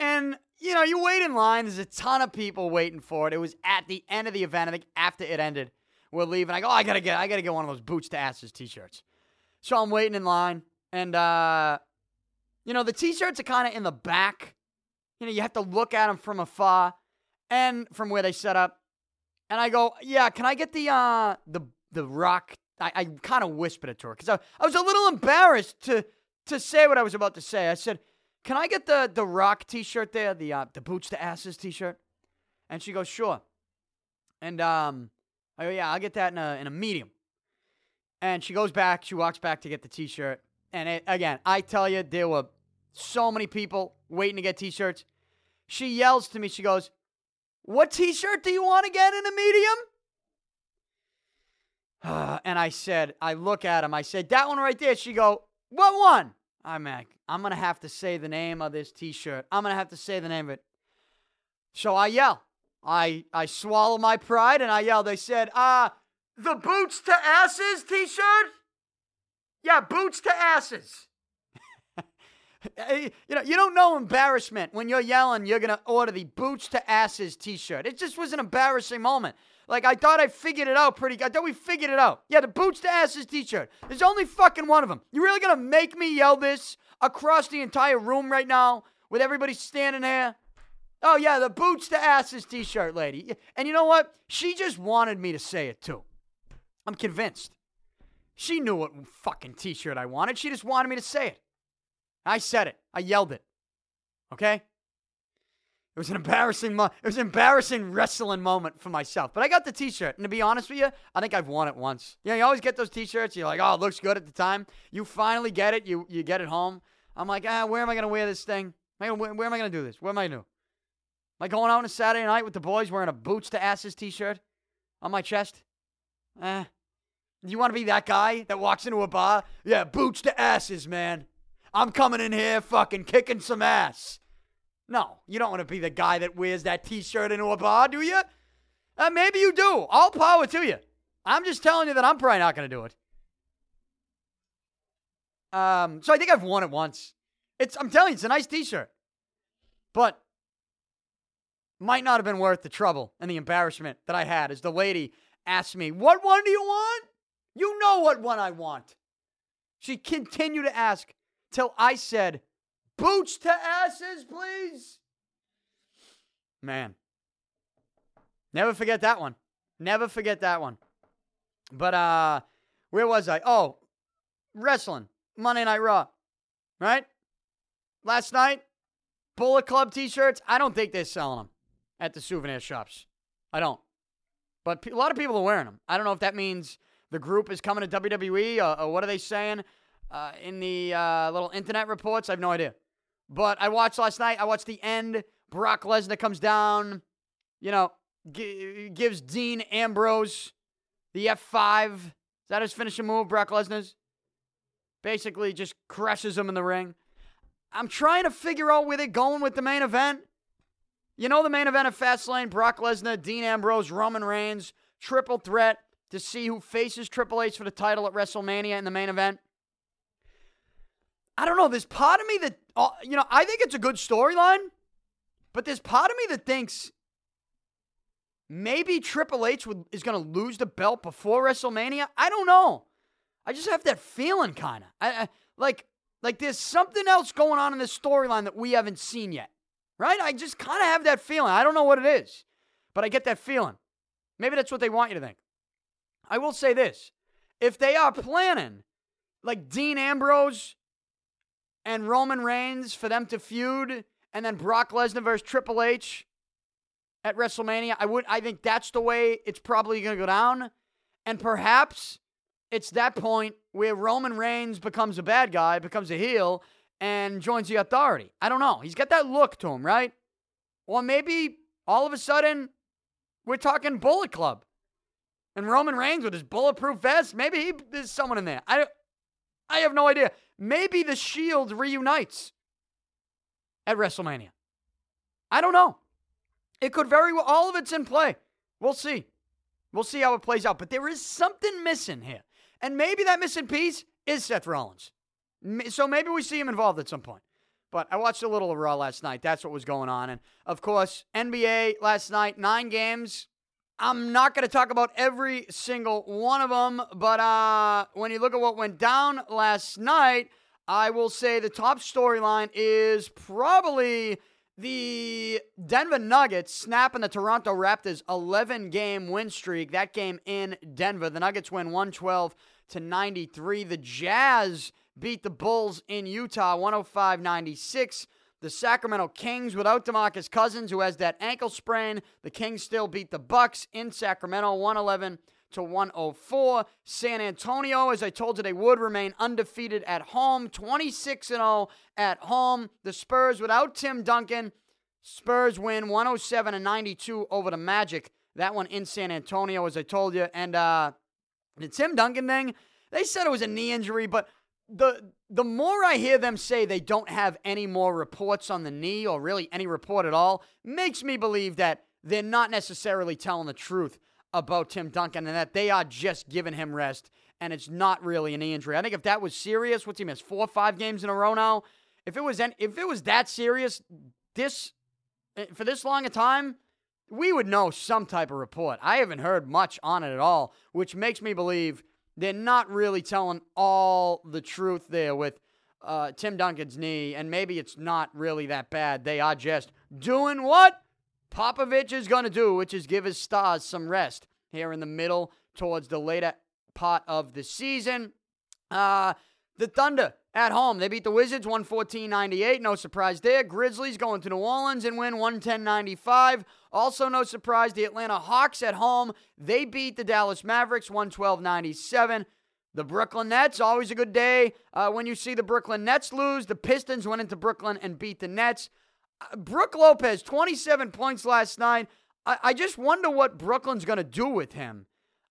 And, you know, you wait in line. There's a ton of people waiting for it. It was at the end of the event. I think after it ended, we're leaving. I go, oh, I gotta get, I gotta get one of those boots to asses t-shirts. So I'm waiting in line, and uh, you know, the t-shirts are kind of in the back. You know, you have to look at them from afar and from where they set up. And I go, yeah, can I get the uh the the rock? I, I kind of whispered it to her because I, I was a little embarrassed to to say what I was about to say. I said, "Can I get the the rock T-shirt there, the uh, the boots to asses T-shirt?" And she goes, "Sure." And um, I go, "Yeah, I'll get that in a in a medium." And she goes back. She walks back to get the T-shirt. And it, again, I tell you, there were so many people waiting to get T-shirts. She yells to me. She goes, "What T-shirt do you want to get in a medium?" *sighs* and I said, I look at him. I said, that one right there. She go, what one? I'm like, I'm gonna have to say the name of this T-shirt. I'm gonna have to say the name of it. So I yell. I I swallow my pride and I yell. They said, uh, the boots to asses T-shirt. Yeah, boots to asses. *laughs* you know, you don't know embarrassment when you're yelling. You're gonna order the boots to asses T-shirt. It just was an embarrassing moment. Like I thought I figured it out pretty. Good. I thought we figured it out. Yeah, the boots to asses T-shirt. There's only fucking one of them. You really gonna make me yell this across the entire room right now with everybody standing there? Oh yeah, the boots to asses T-shirt, lady. And you know what? She just wanted me to say it too. I'm convinced. She knew what fucking T-shirt I wanted. She just wanted me to say it. I said it. I yelled it. Okay. It was an embarrassing mo- it was an embarrassing wrestling moment for myself. But I got the t-shirt. And to be honest with you, I think I've won it once. You know, you always get those t-shirts, you're like, oh, it looks good at the time. You finally get it, you you get it home. I'm like, ah, where am I gonna wear this thing? Where, where am I gonna do this? What am I gonna do? Am I going out on a Saturday night with the boys wearing a boots to asses t-shirt on my chest? Eh. You want to be that guy that walks into a bar? Yeah, boots to asses, man. I'm coming in here fucking kicking some ass. No, you don't want to be the guy that wears that t shirt into a bar, do you? Uh, maybe you do. All power to you. I'm just telling you that I'm probably not going to do it. Um, so I think I've worn it once. It's I'm telling you, it's a nice t-shirt. But might not have been worth the trouble and the embarrassment that I had as the lady asked me, What one do you want? You know what one I want. She continued to ask till I said, Boots to asses, please. Man. Never forget that one. Never forget that one. But uh where was I? Oh, wrestling. Monday Night Raw. Right? Last night, Bullet Club t-shirts, I don't think they're selling them at the souvenir shops. I don't. But a lot of people are wearing them. I don't know if that means the group is coming to WWE or, or what are they saying uh, in the uh, little internet reports. I have no idea. But I watched last night. I watched the end. Brock Lesnar comes down, you know, g- gives Dean Ambrose the F5. Is that his finishing move, Brock Lesnar's? Basically, just crushes him in the ring. I'm trying to figure out where they're going with the main event. You know, the main event of Fastlane Brock Lesnar, Dean Ambrose, Roman Reigns, triple threat to see who faces Triple H for the title at WrestleMania in the main event. I don't know. There's part of me that, uh, you know, I think it's a good storyline, but there's part of me that thinks maybe Triple H would, is going to lose the belt before WrestleMania. I don't know. I just have that feeling, kind of. Like, like there's something else going on in this storyline that we haven't seen yet, right? I just kind of have that feeling. I don't know what it is, but I get that feeling. Maybe that's what they want you to think. I will say this: if they are planning, like Dean Ambrose and Roman Reigns, for them to feud, and then Brock Lesnar versus Triple H at WrestleMania, I would. I think that's the way it's probably going to go down, and perhaps it's that point where Roman Reigns becomes a bad guy, becomes a heel, and joins the authority. I don't know. He's got that look to him, right? Or maybe all of a sudden we're talking Bullet Club. And Roman Reigns with his bulletproof vest, maybe he, there's someone in there. I, I have no idea. Maybe the Shield reunites at WrestleMania. I don't know. It could very well, all of it's in play. We'll see. We'll see how it plays out. But there is something missing here. And maybe that missing piece is Seth Rollins. So maybe we see him involved at some point. But I watched a little of Raw last night. That's what was going on. And of course, NBA last night, nine games. I'm not going to talk about every single one of them, but uh, when you look at what went down last night, I will say the top storyline is probably the Denver Nuggets snapping the Toronto Raptors 11 game win streak. That game in Denver. The Nuggets win 112 to 93. The Jazz beat the Bulls in Utah 105 96. The Sacramento Kings without DeMarcus Cousins, who has that ankle sprain. The Kings still beat the Bucks in Sacramento 111 to 104. San Antonio, as I told you, they would remain undefeated at home, 26 and 0 at home. The Spurs without Tim Duncan. Spurs win 107 and 92 over the Magic. That one in San Antonio, as I told you. And uh, the Tim Duncan thing, they said it was a knee injury, but the the more I hear them say they don't have any more reports on the knee or really any report at all, makes me believe that they're not necessarily telling the truth about Tim Duncan and that they are just giving him rest and it's not really an injury. I think if that was serious, what's he missed? Four or five games in a row now? If it was if it was that serious, this eh, for this long a time, we would know some type of report. I haven't heard much on it at all, which makes me believe they're not really telling all the truth there with uh, Tim Duncan's knee, and maybe it's not really that bad. They are just doing what Popovich is going to do, which is give his stars some rest here in the middle towards the later part of the season. Uh, the Thunder at home. They beat the Wizards 114 98. No surprise there. Grizzlies going to New Orleans and win 110 95. Also, no surprise, the Atlanta Hawks at home. They beat the Dallas Mavericks 112 97. The Brooklyn Nets, always a good day uh, when you see the Brooklyn Nets lose. The Pistons went into Brooklyn and beat the Nets. Uh, Brook Lopez, 27 points last night. I, I just wonder what Brooklyn's going to do with him.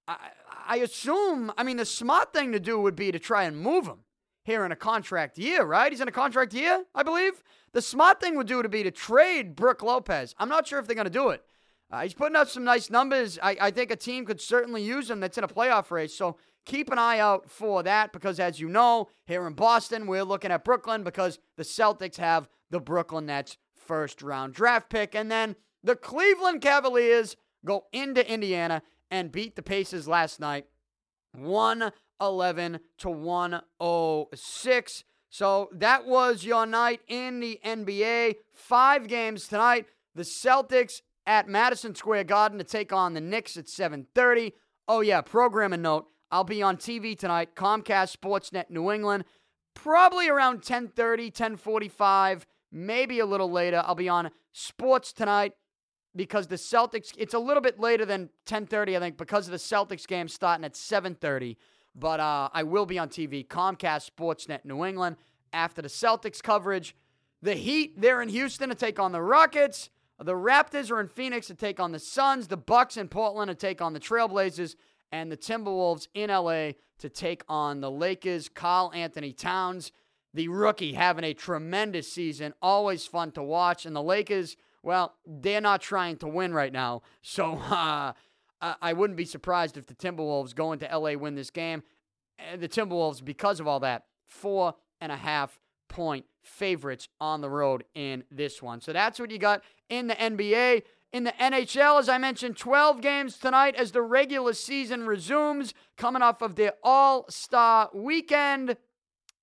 I, I assume, I mean, the smart thing to do would be to try and move him here in a contract year, right? He's in a contract year, I believe. The smart thing would do to be to trade Brook Lopez. I'm not sure if they're going to do it. Uh, he's putting up some nice numbers. I, I think a team could certainly use him that's in a playoff race. So keep an eye out for that because, as you know, here in Boston, we're looking at Brooklyn because the Celtics have the Brooklyn Nets first round draft pick. And then the Cleveland Cavaliers go into Indiana and beat the Pacers last night. 1 111 to 106. So that was your night in the NBA. Five games tonight. The Celtics at Madison Square Garden to take on the Knicks at 7:30. Oh yeah, programming note. I'll be on TV tonight, Comcast Sportsnet New England, probably around 10:30, 10:45, maybe a little later. I'll be on Sports tonight because the Celtics it's a little bit later than 10:30 I think because of the Celtics game starting at 7:30. But uh, I will be on TV, Comcast Sportsnet New England, after the Celtics coverage. The Heat, they're in Houston to take on the Rockets. The Raptors are in Phoenix to take on the Suns. The Bucks in Portland to take on the Trailblazers. And the Timberwolves in LA to take on the Lakers. Kyle Anthony Towns, the rookie, having a tremendous season. Always fun to watch. And the Lakers, well, they're not trying to win right now. So, *laughs* uh, I wouldn't be surprised if the Timberwolves go into LA win this game. And the Timberwolves, because of all that, four and a half point favorites on the road in this one. So that's what you got in the NBA. In the NHL, as I mentioned, 12 games tonight as the regular season resumes, coming off of the All Star weekend.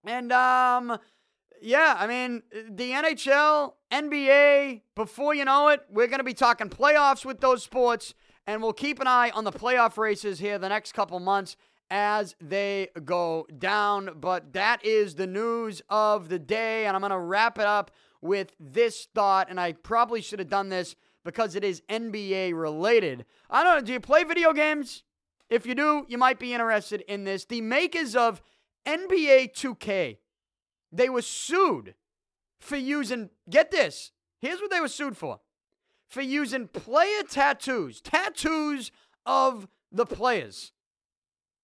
And, um, yeah, I mean, the NHL, NBA, before you know it, we're going to be talking playoffs with those sports, and we'll keep an eye on the playoff races here the next couple months as they go down. But that is the news of the day, and I'm going to wrap it up with this thought, and I probably should have done this because it is NBA related. I don't know, do you play video games? If you do, you might be interested in this. The makers of NBA 2K they were sued for using, get this, here's what they were sued for for using player tattoos, tattoos of the players.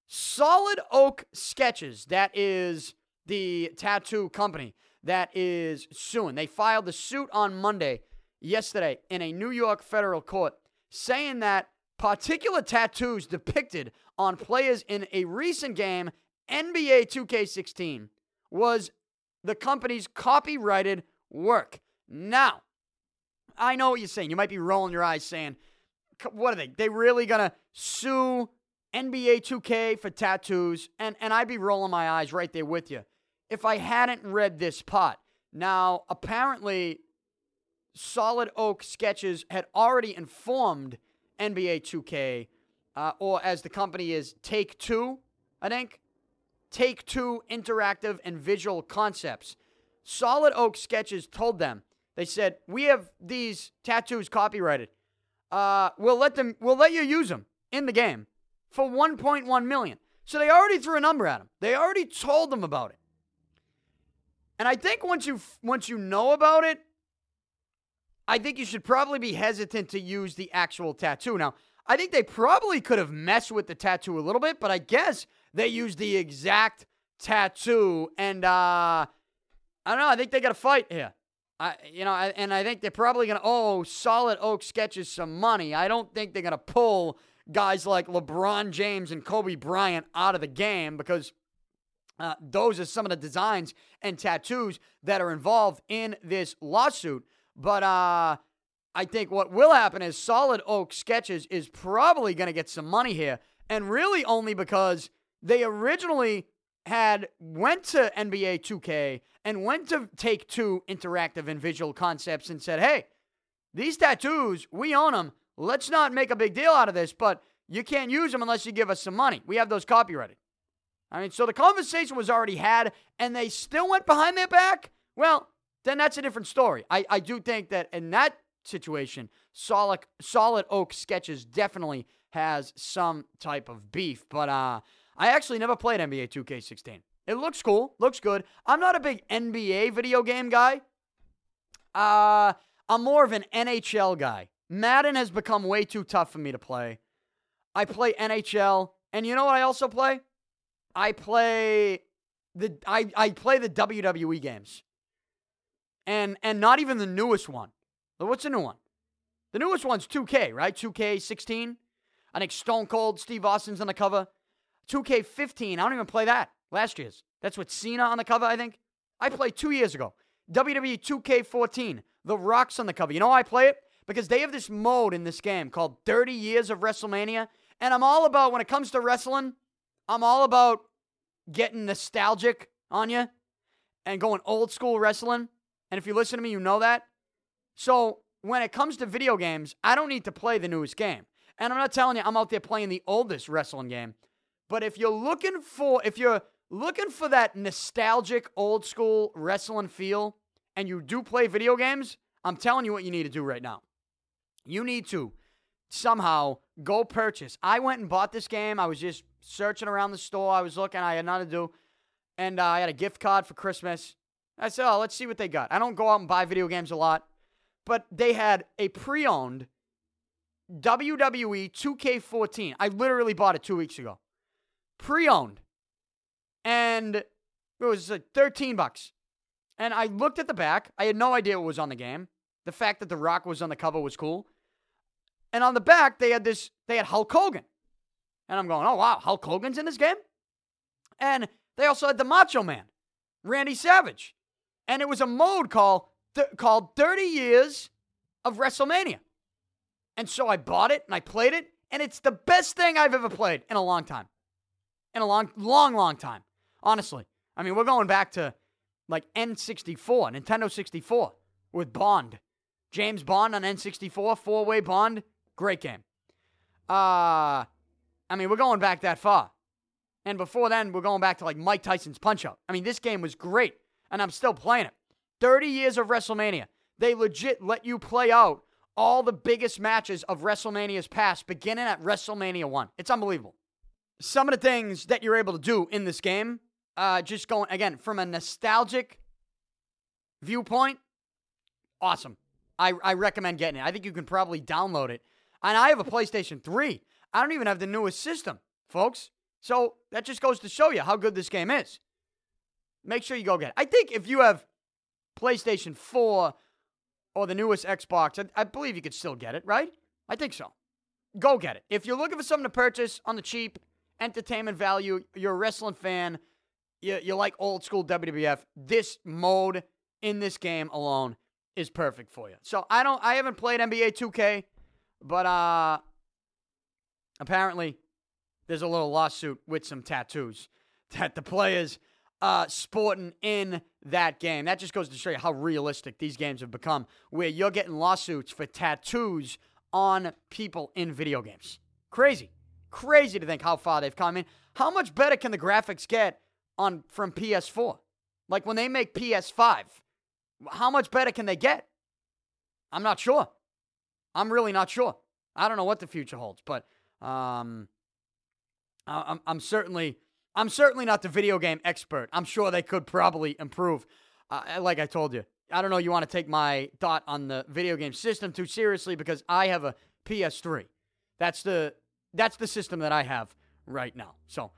Solid Oak Sketches, that is the tattoo company that is suing. They filed the suit on Monday, yesterday, in a New York federal court, saying that particular tattoos depicted on players in a recent game, NBA 2K16, was the company's copyrighted work. Now, I know what you're saying. You might be rolling your eyes saying, what are they? They really going to sue NBA 2K for tattoos? And, and I'd be rolling my eyes right there with you if I hadn't read this pot. Now, apparently, Solid Oak Sketches had already informed NBA 2K, uh, or as the company is, Take Two, I think, Take Two Interactive and Visual Concepts. Solid Oak Sketches told them, they said, "We have these tattoos copyrighted. Uh, we'll let them. We'll let you use them in the game for 1.1 million. So they already threw a number at them. They already told them about it. And I think once you once you know about it, I think you should probably be hesitant to use the actual tattoo. Now, I think they probably could have messed with the tattoo a little bit, but I guess they used the exact tattoo, and uh, I don't know. I think they got a fight here. I, you know, I, and I think they're probably gonna owe Solid Oak Sketches some money. I don't think they're gonna pull guys like LeBron James and Kobe Bryant out of the game because uh, those are some of the designs and tattoos that are involved in this lawsuit. But uh, I think what will happen is Solid Oak Sketches is probably going to get some money here, and really only because they originally had went to NBA 2K and went to Take Two Interactive and Visual Concepts and said, "Hey, these tattoos, we own them. Let's not make a big deal out of this, but you can't use them unless you give us some money. We have those copyrighted." I mean, so the conversation was already had, and they still went behind their back. Well, then that's a different story. I, I do think that in that situation, Solid Solid Oak Sketches definitely has some type of beef, but uh I actually never played NBA 2K16. It looks cool, looks good. I'm not a big NBA video game guy. Uh, I'm more of an NHL guy. Madden has become way too tough for me to play. I play NHL, and you know what I also play? I play the I, I play the WWE games. And and not even the newest one. What's the new one? The newest one's 2K, right? 2K16. I think Stone Cold Steve Austin's on the cover. 2K15, I don't even play that. Last year's. That's with Cena on the cover, I think. I played two years ago. WWE 2K14, The Rock's on the cover. You know why I play it? Because they have this mode in this game called 30 Years of WrestleMania. And I'm all about, when it comes to wrestling, I'm all about getting nostalgic on you and going old school wrestling. And if you listen to me, you know that. So when it comes to video games, I don't need to play the newest game. And I'm not telling you I'm out there playing the oldest wrestling game. But if you're looking for if you're looking for that nostalgic old school wrestling feel and you do play video games, I'm telling you what you need to do right now. You need to somehow go purchase. I went and bought this game. I was just searching around the store. I was looking. I had nothing to do. And uh, I had a gift card for Christmas. I said, oh, let's see what they got. I don't go out and buy video games a lot. But they had a pre owned WWE 2K14. I literally bought it two weeks ago pre-owned, and it was like 13 bucks. And I looked at the back. I had no idea what was on the game. The fact that The Rock was on the cover was cool. And on the back, they had this, they had Hulk Hogan. And I'm going, oh, wow, Hulk Hogan's in this game? And they also had the Macho Man, Randy Savage. And it was a mode called, th- called 30 Years of WrestleMania. And so I bought it and I played it, and it's the best thing I've ever played in a long time. In a long, long, long time. Honestly. I mean, we're going back to like N64, Nintendo 64 with Bond. James Bond on N64, four way Bond. Great game. Uh, I mean, we're going back that far. And before then, we're going back to like Mike Tyson's Punch Out. I mean, this game was great, and I'm still playing it. 30 years of WrestleMania. They legit let you play out all the biggest matches of WrestleMania's past, beginning at WrestleMania 1. It's unbelievable. Some of the things that you're able to do in this game, uh, just going, again, from a nostalgic viewpoint, awesome. I, I recommend getting it. I think you can probably download it. And I have a PlayStation 3. I don't even have the newest system, folks. So that just goes to show you how good this game is. Make sure you go get it. I think if you have PlayStation 4 or the newest Xbox, I, I believe you could still get it, right? I think so. Go get it. If you're looking for something to purchase on the cheap, entertainment value, you're a wrestling fan, you, you like old school WWF, this mode in this game alone is perfect for you. So I don't I haven't played NBA 2K, but uh apparently there's a little lawsuit with some tattoos *laughs* that the players uh sporting in that game. That just goes to show you how realistic these games have become where you're getting lawsuits for tattoos on people in video games. Crazy. Crazy to think how far they've come. I mean, how much better can the graphics get on from PS4? Like when they make PS5, how much better can they get? I'm not sure. I'm really not sure. I don't know what the future holds, but um, I'm, I'm certainly I'm certainly not the video game expert. I'm sure they could probably improve. Uh, like I told you, I don't know. You want to take my thought on the video game system too seriously because I have a PS3. That's the that's the system that I have right now. So,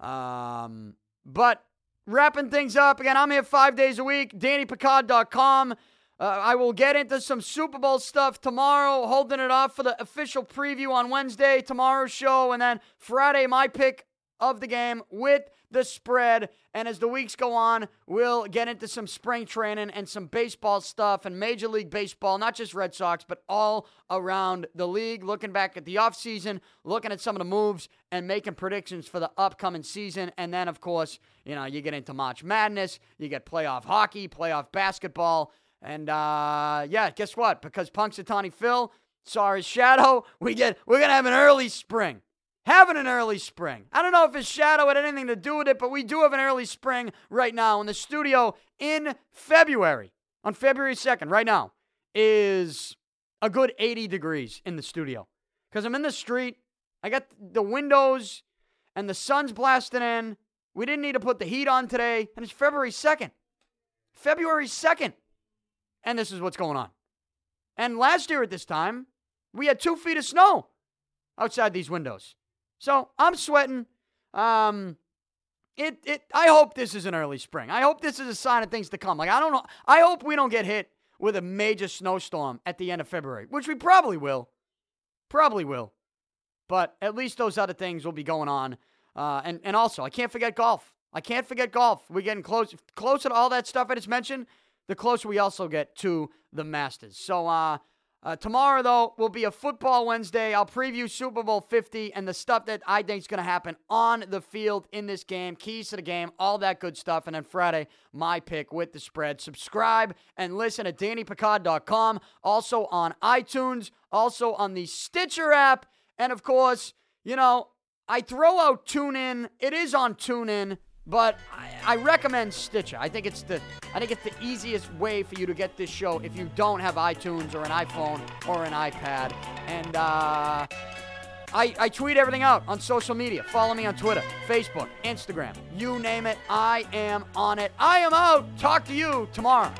um, but wrapping things up again. I'm here five days a week. DannyPicard.com. Uh, I will get into some Super Bowl stuff tomorrow, holding it off for the official preview on Wednesday, tomorrow's show, and then Friday, my pick of the game with the spread. And as the weeks go on, we'll get into some spring training and some baseball stuff and Major League Baseball, not just Red Sox, but all around the league. Looking back at the offseason, looking at some of the moves, and making predictions for the upcoming season. And then, of course, you know, you get into March Madness, you get playoff hockey, playoff basketball. And uh, yeah, guess what? Because Punxsutawney Phil saw his shadow, *laughs* we get we're gonna have an early spring. Having an early spring. I don't know if his shadow had anything to do with it, but we do have an early spring right now in the studio in February. On February 2nd, right now, is a good 80 degrees in the studio. Because I'm in the street. I got the windows and the sun's blasting in. We didn't need to put the heat on today. And it's February 2nd. February 2nd and this is what's going on. And last year at this time, we had two feet of snow outside these windows. So I'm sweating. Um, it it. I hope this is an early spring. I hope this is a sign of things to come. Like I don't know. I hope we don't get hit with a major snowstorm at the end of February, which we probably will. Probably will. But at least those other things will be going on. Uh, and and also, I can't forget golf. I can't forget golf. We're getting close closer to all that stuff I just mentioned the closer we also get to the Masters. So, uh, uh, tomorrow, though, will be a football Wednesday. I'll preview Super Bowl 50 and the stuff that I think is going to happen on the field in this game, keys to the game, all that good stuff. And then Friday, my pick with the spread. Subscribe and listen at DannyPicard.com, also on iTunes, also on the Stitcher app. And of course, you know, I throw out TuneIn. It is on TuneIn. But I, I, recommend Stitcher. I think it's the I think it's the easiest way for you to get this show if you don't have iTunes or an iPhone or an iPad. And uh, I, I tweet everything out on social media. Follow me on Twitter, Facebook, Instagram. You name it, I am on it. I am out. Talk to you tomorrow.